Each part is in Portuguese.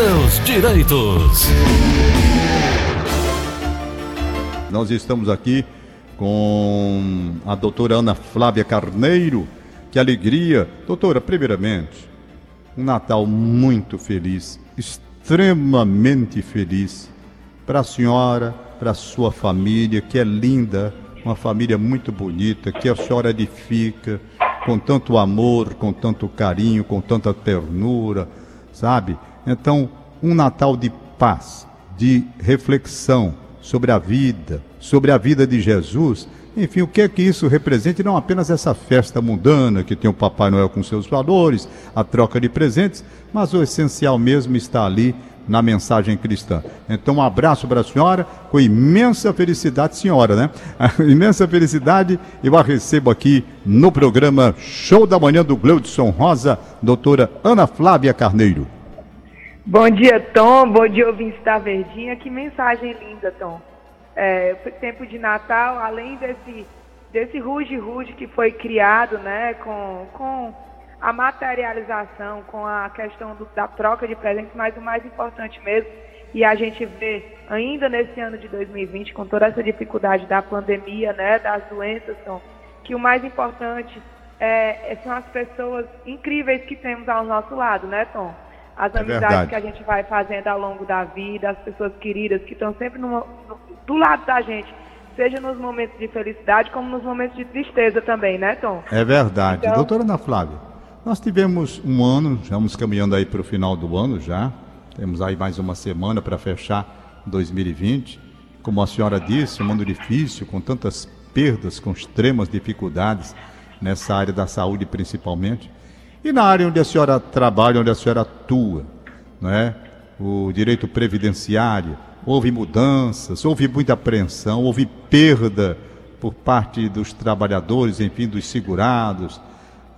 seus direitos. Nós estamos aqui com a doutora Ana Flávia Carneiro. Que alegria. Doutora, primeiramente, um Natal muito feliz, extremamente feliz para a senhora, para a sua família, que é linda, uma família muito bonita, que a senhora edifica com tanto amor, com tanto carinho, com tanta ternura, sabe? Então, um Natal de paz, de reflexão sobre a vida, sobre a vida de Jesus. Enfim, o que é que isso representa? Não apenas essa festa mundana que tem o Papai Noel com seus valores, a troca de presentes, mas o essencial mesmo está ali na mensagem cristã. Então, um abraço para a senhora, com imensa felicidade, senhora, né? imensa felicidade, eu a recebo aqui no programa Show da Manhã do Gleudson Rosa, doutora Ana Flávia Carneiro. Bom dia, Tom. Bom dia, ouvinte da Verdinha. Que mensagem linda, Tom. É, tempo de Natal, além desse, desse ruge-ruge que foi criado, né, com, com a materialização, com a questão do, da troca de presentes, mas o mais importante mesmo, e a gente vê ainda nesse ano de 2020, com toda essa dificuldade da pandemia, né, das doenças, Tom, que o mais importante é, são as pessoas incríveis que temos ao nosso lado, né, Tom? As é amizades verdade. que a gente vai fazendo ao longo da vida, as pessoas queridas que estão sempre no, no, do lado da gente, seja nos momentos de felicidade como nos momentos de tristeza também, né, Tom? É verdade. Então, Doutora Ana Flávia, nós tivemos um ano, estamos caminhando aí para o final do ano já, temos aí mais uma semana para fechar 2020. Como a senhora disse, um ano difícil, com tantas perdas, com extremas dificuldades nessa área da saúde principalmente. E na área onde a senhora trabalha, onde a senhora atua, não é? o direito previdenciário, houve mudanças, houve muita apreensão, houve perda por parte dos trabalhadores, enfim, dos segurados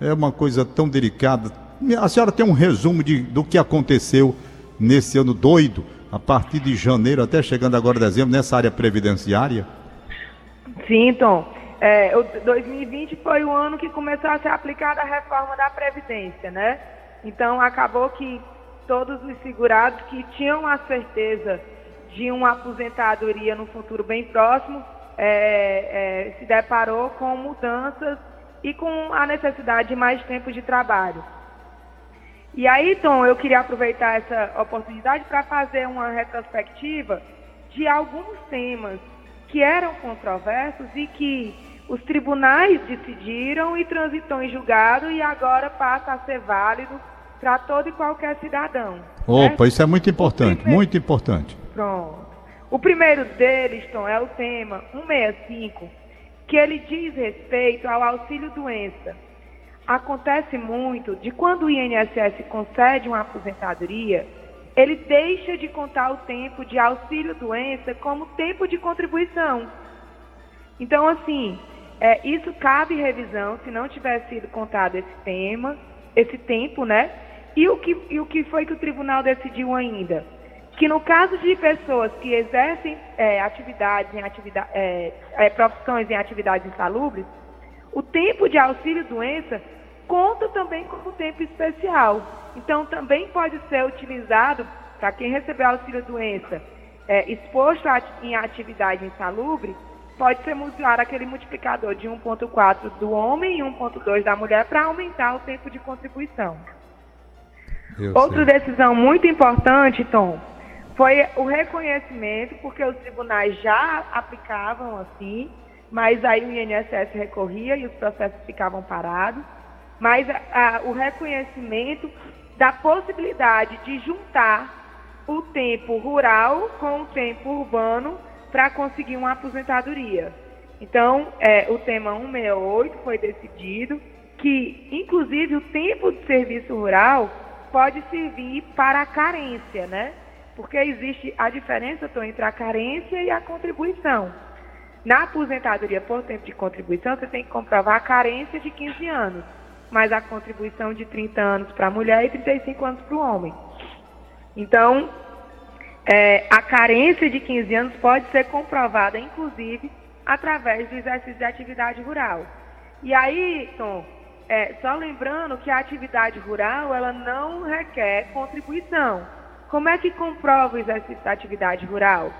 é uma coisa tão delicada. A senhora tem um resumo de, do que aconteceu nesse ano doido, a partir de janeiro até chegando agora dezembro, nessa área previdenciária? Sim, Tom. É, o 2020 foi o ano que começou a ser aplicada a reforma da Previdência, né? Então acabou que todos os segurados que tinham a certeza de uma aposentadoria no futuro bem próximo é, é, se deparou com mudanças e com a necessidade de mais tempo de trabalho. E aí, Tom, eu queria aproveitar essa oportunidade para fazer uma retrospectiva de alguns temas que eram controversos e que os tribunais decidiram e transitou em julgado e agora passa a ser válido para todo e qualquer cidadão. Opa, isso é muito importante, primeiro... muito importante. Pronto. O primeiro deles, Tom, é o tema 165, que ele diz respeito ao auxílio doença. Acontece muito de quando o INSS concede uma aposentadoria, ele deixa de contar o tempo de auxílio doença como tempo de contribuição. Então, assim, é, isso cabe revisão se não tiver sido contado esse tema, esse tempo, né? E o que, e o que foi que o tribunal decidiu ainda? que no caso de pessoas que exercem é, atividades em atividade, é, é, profissões em atividades insalubres, o tempo de auxílio doença conta também como tempo especial. Então também pode ser utilizado para quem recebeu auxílio doença é, exposto a, em atividade insalubre, pode ser usado aquele multiplicador de 1.4 do homem e 1.2 da mulher para aumentar o tempo de contribuição. Eu Outra sei. decisão muito importante, Tom, foi o reconhecimento, porque os tribunais já aplicavam assim, mas aí o INSS recorria e os processos ficavam parados. Mas a, a, o reconhecimento da possibilidade de juntar o tempo rural com o tempo urbano para conseguir uma aposentadoria. Então, é, o tema 168 foi decidido que, inclusive, o tempo de serviço rural pode servir para a carência, né? Porque existe a diferença entre a carência e a contribuição. Na aposentadoria por tempo de contribuição, você tem que comprovar a carência de 15 anos, mas a contribuição de 30 anos para a mulher e 35 anos para o homem. Então, é, a carência de 15 anos pode ser comprovada, inclusive, através do exercício de atividade rural. E aí, Tom, é, só lembrando que a atividade rural ela não requer contribuição Como é que comprova o exercício da atividade rural?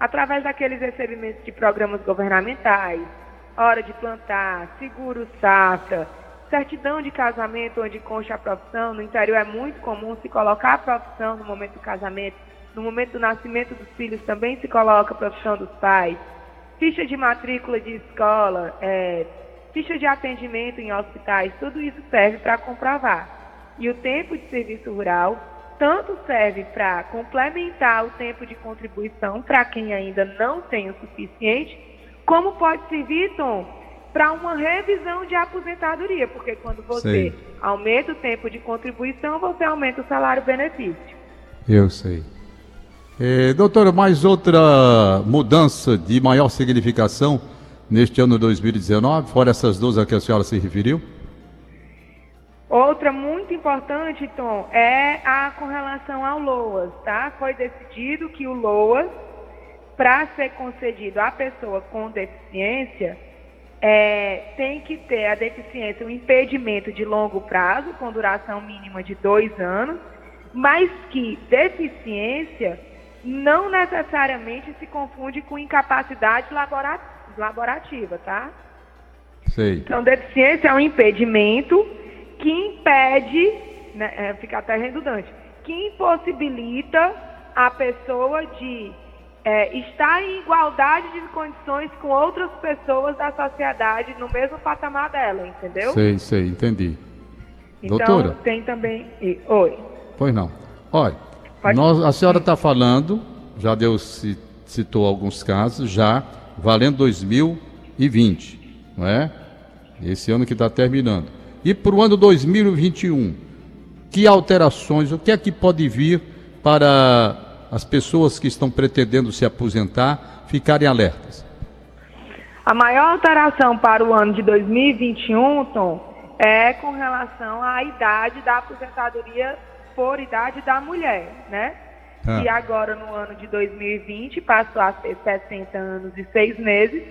Através daqueles recebimentos de programas governamentais, hora de plantar, seguro safra, certidão de casamento onde consta a profissão. No interior é muito comum se colocar a profissão no momento do casamento. No momento do nascimento dos filhos também se coloca a profissão dos pais. Ficha de matrícula de escola, é, ficha de atendimento em hospitais, tudo isso serve para comprovar. E o tempo de serviço rural tanto serve para complementar o tempo de contribuição para quem ainda não tem o suficiente, como pode servir, Tom, para uma revisão de aposentadoria, porque quando você sei. aumenta o tempo de contribuição, você aumenta o salário-benefício. Eu sei. É, doutora, mais outra mudança de maior significação neste ano 2019, fora essas duas a que a senhora se referiu? Outra muito importante, Tom, é a com relação ao LOAS, tá? Foi decidido que o LOAS, para ser concedido à pessoa com deficiência, é, tem que ter a deficiência, um impedimento de longo prazo, com duração mínima de dois anos, mas que deficiência não necessariamente se confunde com incapacidade laborativa, tá? Sei. Então, deficiência é um impedimento que impede, né, é, fica até redundante, que impossibilita a pessoa de é, estar em igualdade de condições com outras pessoas da sociedade no mesmo patamar dela, entendeu? Sei, sei, entendi. Então, Doutora? tem também. Oi. Pois não. Olha, nós, a senhora está falando, já deu, citou alguns casos, já valendo 2020, não é? Esse ano que está terminando. E para o ano 2021, que alterações, o que é que pode vir para as pessoas que estão pretendendo se aposentar ficarem alertas? A maior alteração para o ano de 2021, Tom, é com relação à idade da aposentadoria por idade da mulher, né? Ah. E agora, no ano de 2020, passou a ser 60 anos e 6 meses,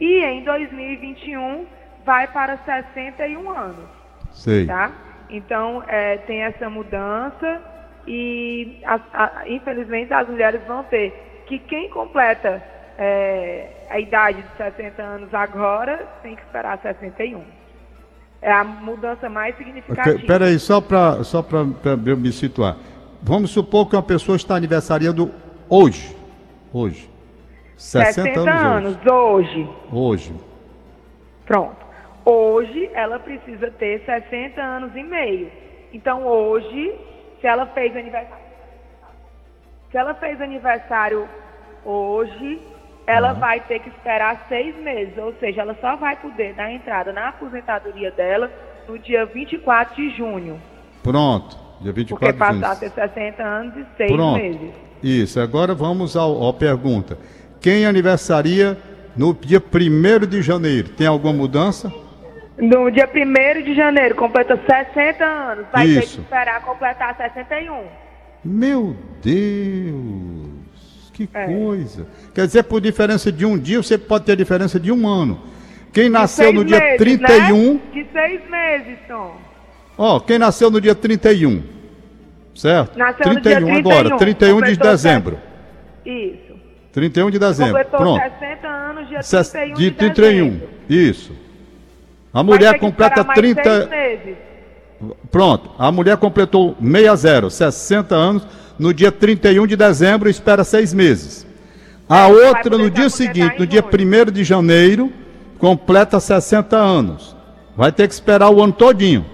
e em 2021 vai para 61 anos. Sei. Tá? Então, é, tem essa mudança e, a, a, infelizmente, as mulheres vão ter que quem completa é, a idade de 60 anos agora tem que esperar 61. É a mudança mais significativa. Espera aí, só para só eu me situar. Vamos supor que uma pessoa está aniversariando hoje. Hoje. 60, 60 anos, anos hoje. Hoje. Pronto. Hoje ela precisa ter 60 anos e meio. Então hoje, se ela fez aniversário, se ela fez aniversário hoje, ela uhum. vai ter que esperar seis meses, ou seja, ela só vai poder dar entrada na aposentadoria dela no dia 24 de junho. Pronto, dia 24 Porque de junho. Porque passar a ter 60 anos e seis Pronto. meses. Isso, agora vamos à pergunta. Quem aniversaria no dia 1 de janeiro? Tem alguma mudança? No dia 1 de janeiro, completa 60 anos. Vai Isso. ter que esperar completar 61. Meu Deus! Que é. coisa! Quer dizer, por diferença de um dia, você pode ter diferença de um ano. Quem nasceu no dia meses, 31. Né? De seis meses, Tom. Ó, quem nasceu no dia 31. Certo? Nasceu 31, no dia 31 agora, 31 de dezembro. Isso. 31 de dezembro. Completou Pronto. 60 anos, dia 31 de, de 31. dezembro. Isso. A mulher completa 30. Pronto, a mulher completou 60, 60 anos, no dia 31 de dezembro, espera seis meses. A outra, no dia seguinte, no dia 1 de janeiro, completa 60 anos. Vai ter que esperar o ano todinho.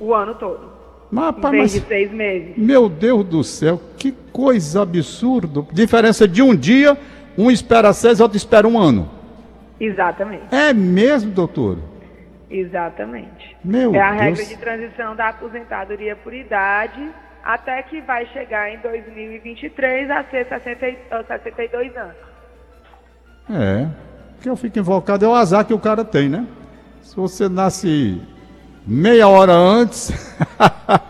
O ano todo. Mas, rapaz, mas, de seis meses. Meu Deus do céu, que coisa absurda. Diferença de um dia, um espera seis, outro espera um ano. Exatamente. É mesmo, doutor? Exatamente. Meu é a Deus. regra de transição da aposentadoria por idade, até que vai chegar em 2023 a ser 60, 62 anos. É, que eu fico invocado é o azar que o cara tem, né? Se você nasce meia hora antes.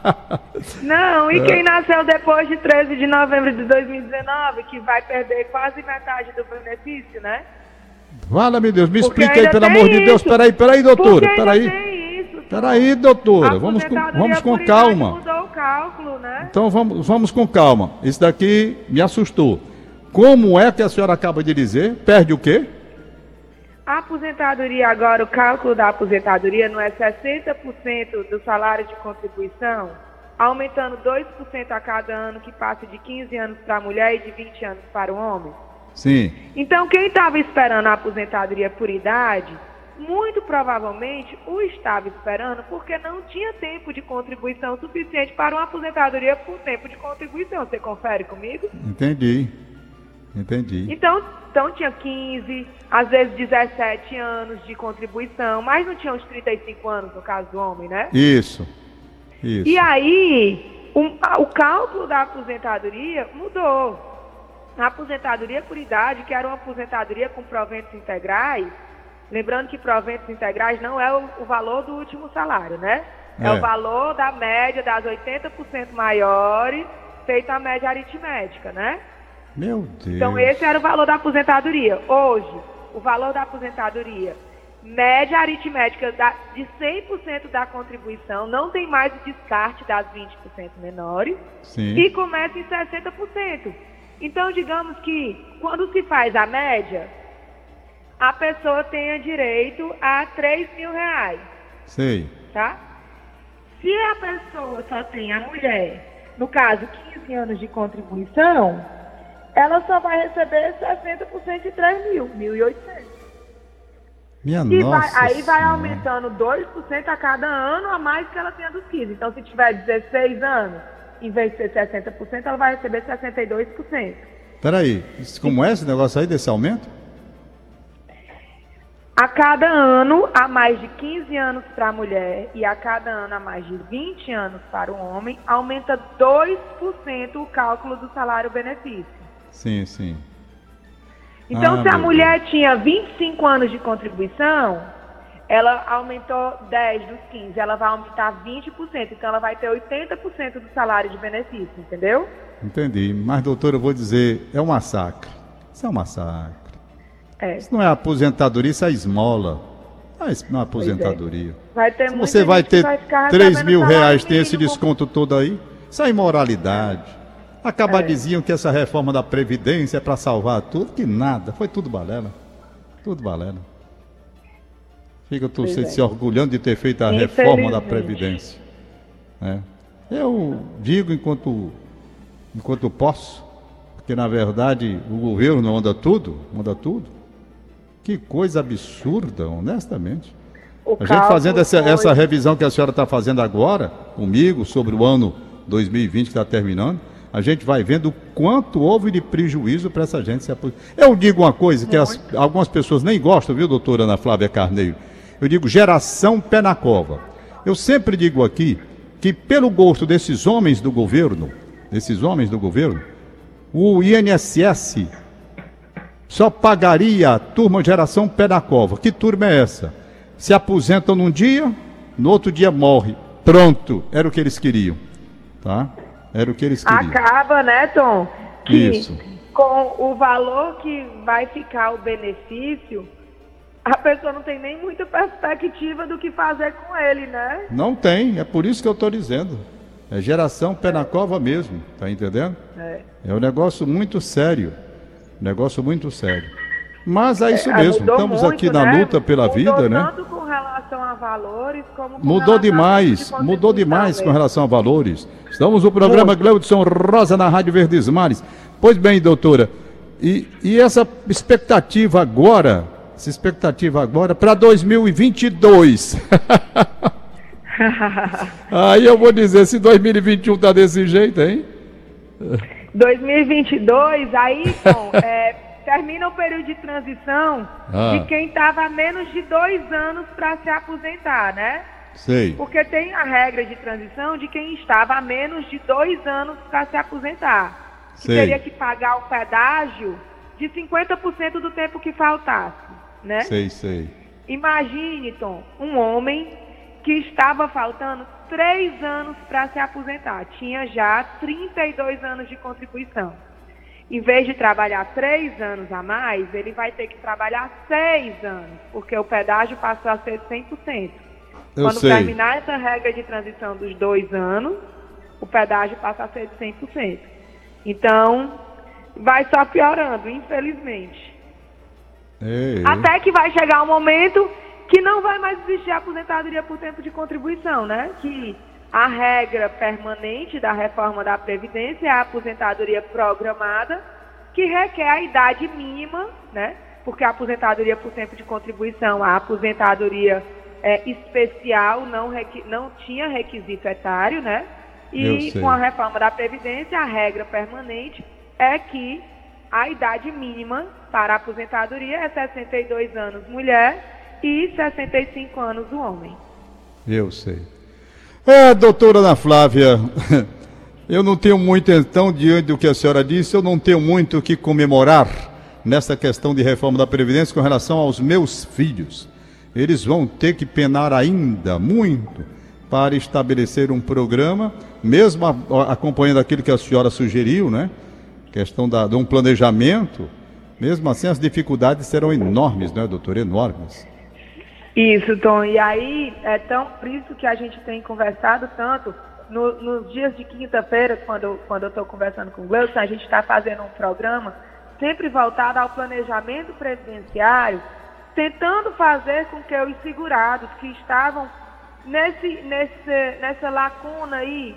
Não, e quem nasceu depois de 13 de novembro de 2019, que vai perder quase metade do benefício, né? Fala, meu Deus, me explica aí, pelo amor isso. de Deus. Peraí, peraí, doutora, peraí. Peraí, doutora, vamos com, vamos com calma. Mudou cálculo, né? Então vamos, vamos com calma. Isso daqui me assustou. Como é que a senhora acaba de dizer? Perde o quê? A aposentadoria agora, o cálculo da aposentadoria não é 60% do salário de contribuição, aumentando 2% a cada ano que passa de 15 anos para a mulher e de 20 anos para o homem? Sim. Então, quem estava esperando a aposentadoria por idade, muito provavelmente o estava esperando porque não tinha tempo de contribuição suficiente para uma aposentadoria por tempo de contribuição. Você confere comigo? Entendi. Entendi. Então, então tinha 15, às vezes 17 anos de contribuição, mas não tinha os 35 anos no caso do homem, né? Isso. Isso. E aí, um, o cálculo da aposentadoria mudou. A aposentadoria por idade, que era uma aposentadoria com proventos integrais, lembrando que proventos integrais não é o, o valor do último salário, né? É. é o valor da média das 80% maiores, feita a média aritmética, né? Meu Deus. Então, esse era o valor da aposentadoria. Hoje, o valor da aposentadoria, média aritmética da, de 100% da contribuição, não tem mais o descarte das 20% menores, Sim. e começa em 60%. Então, digamos que quando se faz a média, a pessoa tenha direito a 3 mil reais. Sei. Tá? Se a pessoa só tem a mulher, no caso, 15 anos de contribuição, ela só vai receber 60% de 3 mil, 1.800. Minha e nossa vai, aí vai aumentando 2% a cada ano a mais que ela tenha dos 15. Então, se tiver 16 anos, em vez de ser 60%, ela vai receber 62%. Peraí, como é esse negócio aí desse aumento? A cada ano, a mais de 15 anos para a mulher e a cada ano a mais de 20 anos para o homem, aumenta 2% o cálculo do salário-benefício. Sim, sim. Então, Ah, se a mulher tinha 25 anos de contribuição, ela aumentou 10 dos 15, ela vai aumentar 20%. Então, ela vai ter 80% do salário de benefício, entendeu? Entendi. Mas, doutor, eu vou dizer, é um massacre. Isso é um massacre. É. Isso não é aposentadoria, isso é esmola. Ah, não é aposentadoria. Vai ter você vai ter vai ficar 3 recebendo mil reais, tem esse desconto todo aí. Isso é imoralidade. Acabar É. diziam que essa reforma da Previdência é para salvar tudo, que nada. Foi tudo balela. Tudo balela. Fica se, é. se orgulhando de ter feito a reforma da. Previdência. né? Eu digo enquanto, enquanto posso, porque na verdade o governo anda tudo, anda tudo. Que coisa absurda, honestamente. O A gente cálculo fazendo essa, essa revisão que a senhora está fazendo agora, comigo, sobre o ano 2020 que está terminando, a gente vai vendo o quanto houve de prejuízo para essa gente se aposentar. Eu digo uma coisa que as- algumas pessoas nem gostam, viu, doutora Ana Flávia Carneiro? Eu digo geração pé na cova. Eu sempre digo aqui que, pelo gosto desses homens do governo, desses homens do governo, o INSS só pagaria a turma geração pé na cova. Que turma é essa? Se aposentam num dia, no outro dia morre. Pronto, era o que eles queriam. Tá? Era o que eles queriam. Acaba, né, Tom? Que Isso. com o valor que vai ficar o benefício, a pessoa não tem nem muita perspectiva do que fazer com ele, né? Não tem, é por isso que eu estou dizendo. É geração pé na cova mesmo, tá entendendo? É. É um negócio muito sério. Negócio muito sério. Mas é isso É, mesmo, estamos muito, aqui na né? luta pela Mudou vida, né? Tanto com relação a valores, como com Mudou demais, tipo de mudou demais com relação a valores. Estamos no programa Gleudson Rosa na Rádio Verdes Mares. Pois bem, doutora, e, e essa expectativa agora, essa expectativa agora para 2022. Aí eu vou dizer, se 2021 tá desse jeito, hein? 2022, aí, Tom, é, termina o período de transição Ah. de quem estava há menos de dois anos para se aposentar, né? Sei. Porque tem a regra de transição de quem estava há menos de dois anos para se aposentar. Que Sei. teria que pagar o pedágio de 50% do tempo que faltasse, né? Sei, sei. Imagine, Tom, um homem que estava faltando três anos para se aposentar. Tinha já 32 anos de contribuição. Em vez de trabalhar três anos a mais, ele vai ter que trabalhar seis anos, porque o pedágio passou a ser 100%. Eu Quando sei. terminar essa regra de transição dos dois anos, o pedágio passa a ser de 100%. Então, vai só piorando, infelizmente. É. Até que vai chegar um momento que não vai mais existir aposentadoria por tempo de contribuição, né? Que a regra permanente da reforma da Previdência é a aposentadoria programada, que requer a idade mínima, né? Porque a aposentadoria por tempo de contribuição, a aposentadoria é, especial não, não tinha requisito etário, né? E com a reforma da Previdência, a regra permanente é que a idade mínima para a aposentadoria é 62 anos mulher e 65 anos o homem. Eu sei. É, doutora Ana Flávia, eu não tenho muito, então, diante do que a senhora disse, eu não tenho muito o que comemorar nessa questão de reforma da Previdência com relação aos meus filhos. Eles vão ter que penar ainda muito para estabelecer um programa, mesmo acompanhando aquilo que a senhora sugeriu, né? questão da, de um planejamento, mesmo assim as dificuldades serão enormes, né, doutor? Enormes. Isso, Tom. E aí, é tão, por isso que a gente tem conversado tanto. No, nos dias de quinta-feira, quando, quando eu estou conversando com o Gleison, a gente está fazendo um programa sempre voltado ao planejamento presidenciário, tentando fazer com que os segurados que estavam nesse, nesse, nessa lacuna aí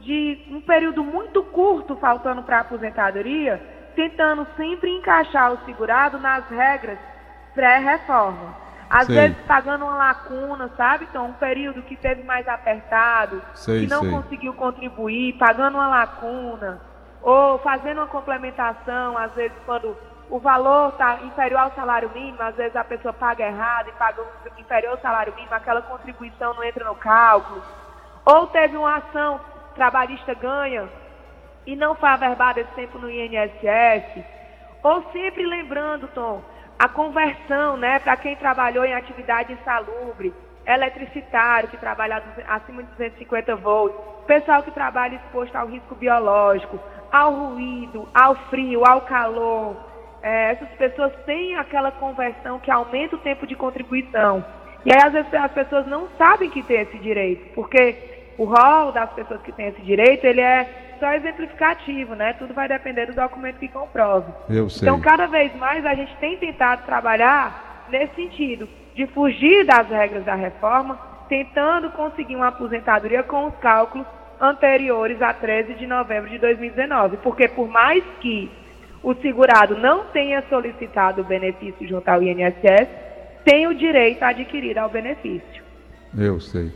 de um período muito curto faltando para a aposentadoria, tentando sempre encaixar o segurado nas regras pré-reforma. Às sei. vezes pagando uma lacuna, sabe? Então, um período que teve mais apertado, sei, que não sei. conseguiu contribuir, pagando uma lacuna, ou fazendo uma complementação, às vezes quando o valor está inferior ao salário mínimo, às vezes a pessoa paga errado e paga inferior ao salário mínimo, aquela contribuição não entra no cálculo. Ou teve uma ação trabalhista ganha e não foi averbado esse tempo no INSS. Ou sempre lembrando, Tom, a conversão, né, para quem trabalhou em atividade insalubre, eletricitário que trabalha acima de 250 volts, pessoal que trabalha exposto ao risco biológico, ao ruído, ao frio, ao calor. É, essas pessoas têm aquela conversão que aumenta o tempo de contribuição. E aí, às vezes, as pessoas não sabem que tem esse direito, porque o rol das pessoas que têm esse direito, ele é só exemplificativo, né? Tudo vai depender do documento que comprove. Eu sei. Então, cada vez mais a gente tem tentado trabalhar nesse sentido, de fugir das regras da reforma, tentando conseguir uma aposentadoria com os cálculos anteriores a 13 de novembro de 2019. Porque por mais que o segurado não tenha solicitado o benefício junto ao INSS, tem o direito a adquirir ao benefício. Eu sei.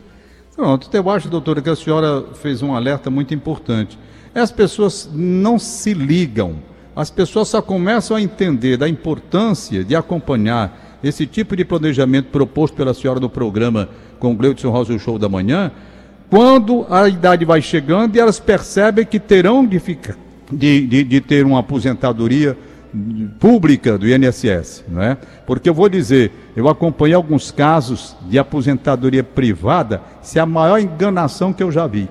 Pronto, eu acho, doutora, que a senhora fez um alerta muito importante. As pessoas não se ligam, as pessoas só começam a entender da importância de acompanhar esse tipo de planejamento proposto pela senhora no programa com o Gleudson Rosa o Show da Manhã, quando a idade vai chegando e elas percebem que terão de, ficar, de, de, de ter uma aposentadoria pública do INSS, não é? Porque eu vou dizer, eu acompanhei alguns casos de aposentadoria privada, isso é a maior enganação que eu já vi.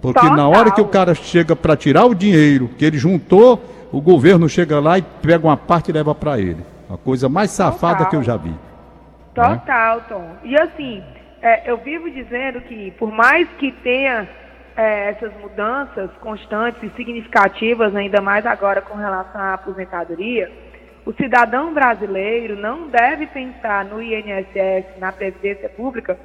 Porque Total. na hora que o cara chega para tirar o dinheiro que ele juntou, o governo chega lá e pega uma parte e leva para ele. A coisa mais safada Total. que eu já vi. Total, né? Tom. E assim, é, eu vivo dizendo que por mais que tenha é, essas mudanças constantes e significativas, ainda mais agora com relação à aposentadoria, o cidadão brasileiro não deve pensar no INSS, na Previdência Pública,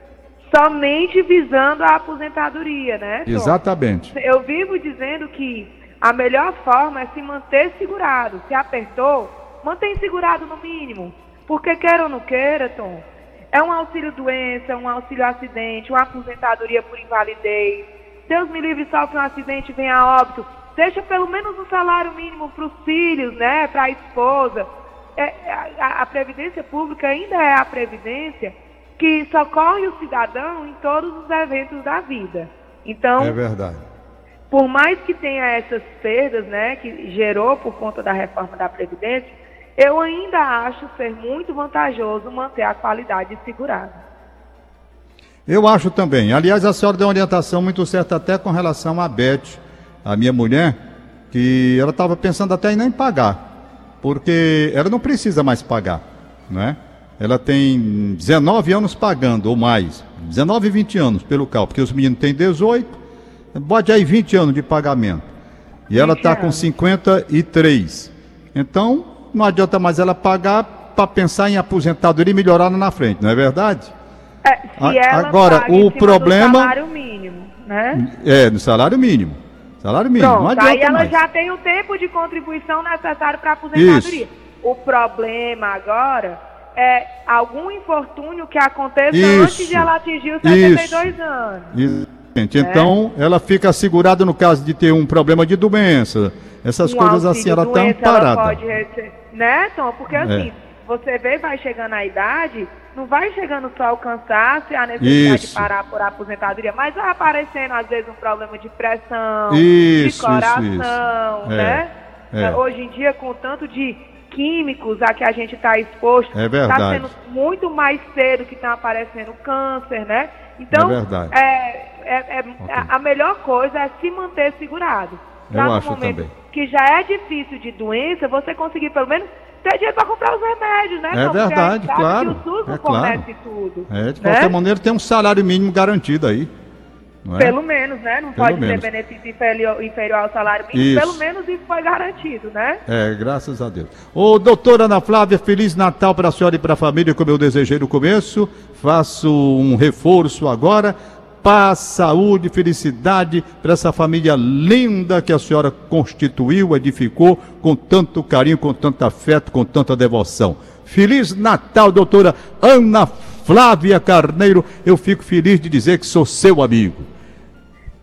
somente visando a aposentadoria, né? Tom? Exatamente. Eu vivo dizendo que a melhor forma é se manter segurado. Se apertou, mantém segurado no mínimo. Porque queira ou não queira, Tom, é um auxílio doença, um auxílio acidente, uma aposentadoria por invalidez, Deus me livre, sofre um acidente, vem a óbito, deixa pelo menos um salário mínimo para os filhos, né, para a esposa. É, a, a, Previdência Pública ainda é a Previdência que socorre o cidadão em todos os eventos da vida. Então, é verdade. Por mais que tenha essas perdas, né, que gerou por conta da reforma da Previdência, eu ainda acho ser muito vantajoso manter a qualidade segurada. Eu acho também. Aliás, a senhora deu uma orientação muito certa até com relação à Beth, a minha mulher, que ela estava pensando até em nem pagar, porque ela não precisa mais pagar, né? Ela tem 19 anos pagando ou mais, 19 e 20 anos pelo carro, porque os meninos têm 18 bote aí 20 anos de pagamento. E ela 20 está com anos. 53. Então, não adianta mais ela pagar para pensar em aposentadoria e melhorar na frente, não é verdade? É, agora, o problema- do salário mínimo, né? É, no salário mínimo. Salário mínimo, não Pronto, adianta aí ela mais. já tem o tempo de contribuição necessário para aposentadoria. Isso. O problema agora é algum infortúnio que aconteça Isso. antes de ela atingir os 72 anos. Exatamente. Então, ela fica segurada no caso de ter um problema de doença. Essas Um coisas assim, ela está doença, ela amparada. pode receber, né, Tom? Porque assim, você vê, vai chegando a idade, não vai chegando só o cansaço e a necessidade Isso. de parar por aposentadoria, mas vai aparecendo às vezes um problema de pressão, Isso, de coração, isso, isso. É, né? é. Hoje em dia, com tanto de químicos a que a gente está exposto, É está verdade. sendo muito mais cedo que está aparecendo câncer, né? Então, É é- é- é- a- a melhor coisa é se manter segurado. Eu no acho momento também. que já é difícil de doença, você conseguir pelo menos ter dinheiro para comprar os remédios, né? É verdade, claro, Que o SUS é claro. tudo. É, de né? qualquer maneira, tem um salário mínimo garantido aí. É? Pelo menos, né? Não Pelo pode menos. ter benefício inferior, inferior ao salário mínimo. Pelo menos isso foi garantido, né? É, graças a Deus. Ô, doutora Ana Flávia, Feliz Natal para a senhora e para a família, como eu desejei no começo. Faço um reforço agora. Paz, saúde, felicidade para essa família linda que a senhora constituiu, edificou com tanto carinho, com tanto afeto, com tanta devoção. Feliz Natal, doutora Ana Flávia Carneiro. Eu fico feliz de dizer que sou seu amigo.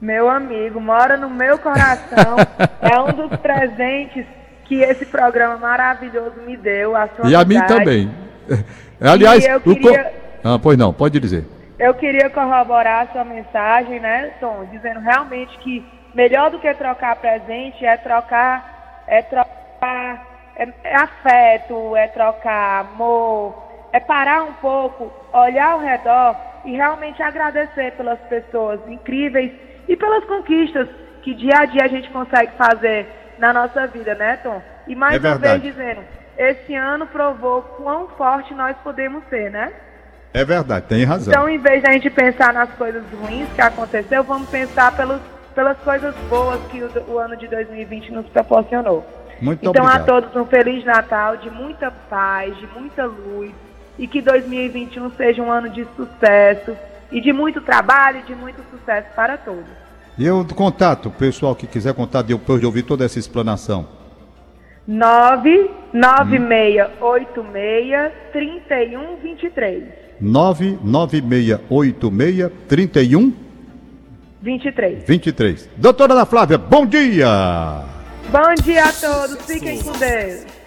Meu amigo, mora no meu coração. é um dos presentes que esse programa maravilhoso me deu. A sua E a mim amizade. também. Aliás, eu o co- queria- ah, pois não, pode dizer. Eu queria corroborar a sua mensagem, né, Tom? Dizendo realmente que melhor do que trocar presente é trocar, é trocar é, é afeto, é trocar amor, é parar um pouco, olhar ao redor e realmente agradecer pelas pessoas incríveis e pelas conquistas que dia a dia a gente consegue fazer na nossa vida, né, Tom? E mais É uma verdade. vez dizendo, esse ano provou quão forte nós podemos ser, né? É verdade, tem razão. Então, em vez de a gente pensar nas coisas ruins que aconteceu, vamos pensar pelos, pelas coisas boas que o, o ano de 2020 nos proporcionou. Muito então, obrigado. a todos um Feliz Natal, de muita paz, de muita luz, e que 2021 seja um ano de sucesso, e de muito trabalho e de muito sucesso para todos. E eu contato, o pessoal que quiser contar depois de ouvir toda essa explanação. 996863123. 99686 31 23. 23. Doutora Ana Flávia, bom dia! Bom dia a todos, fiquem com Deus.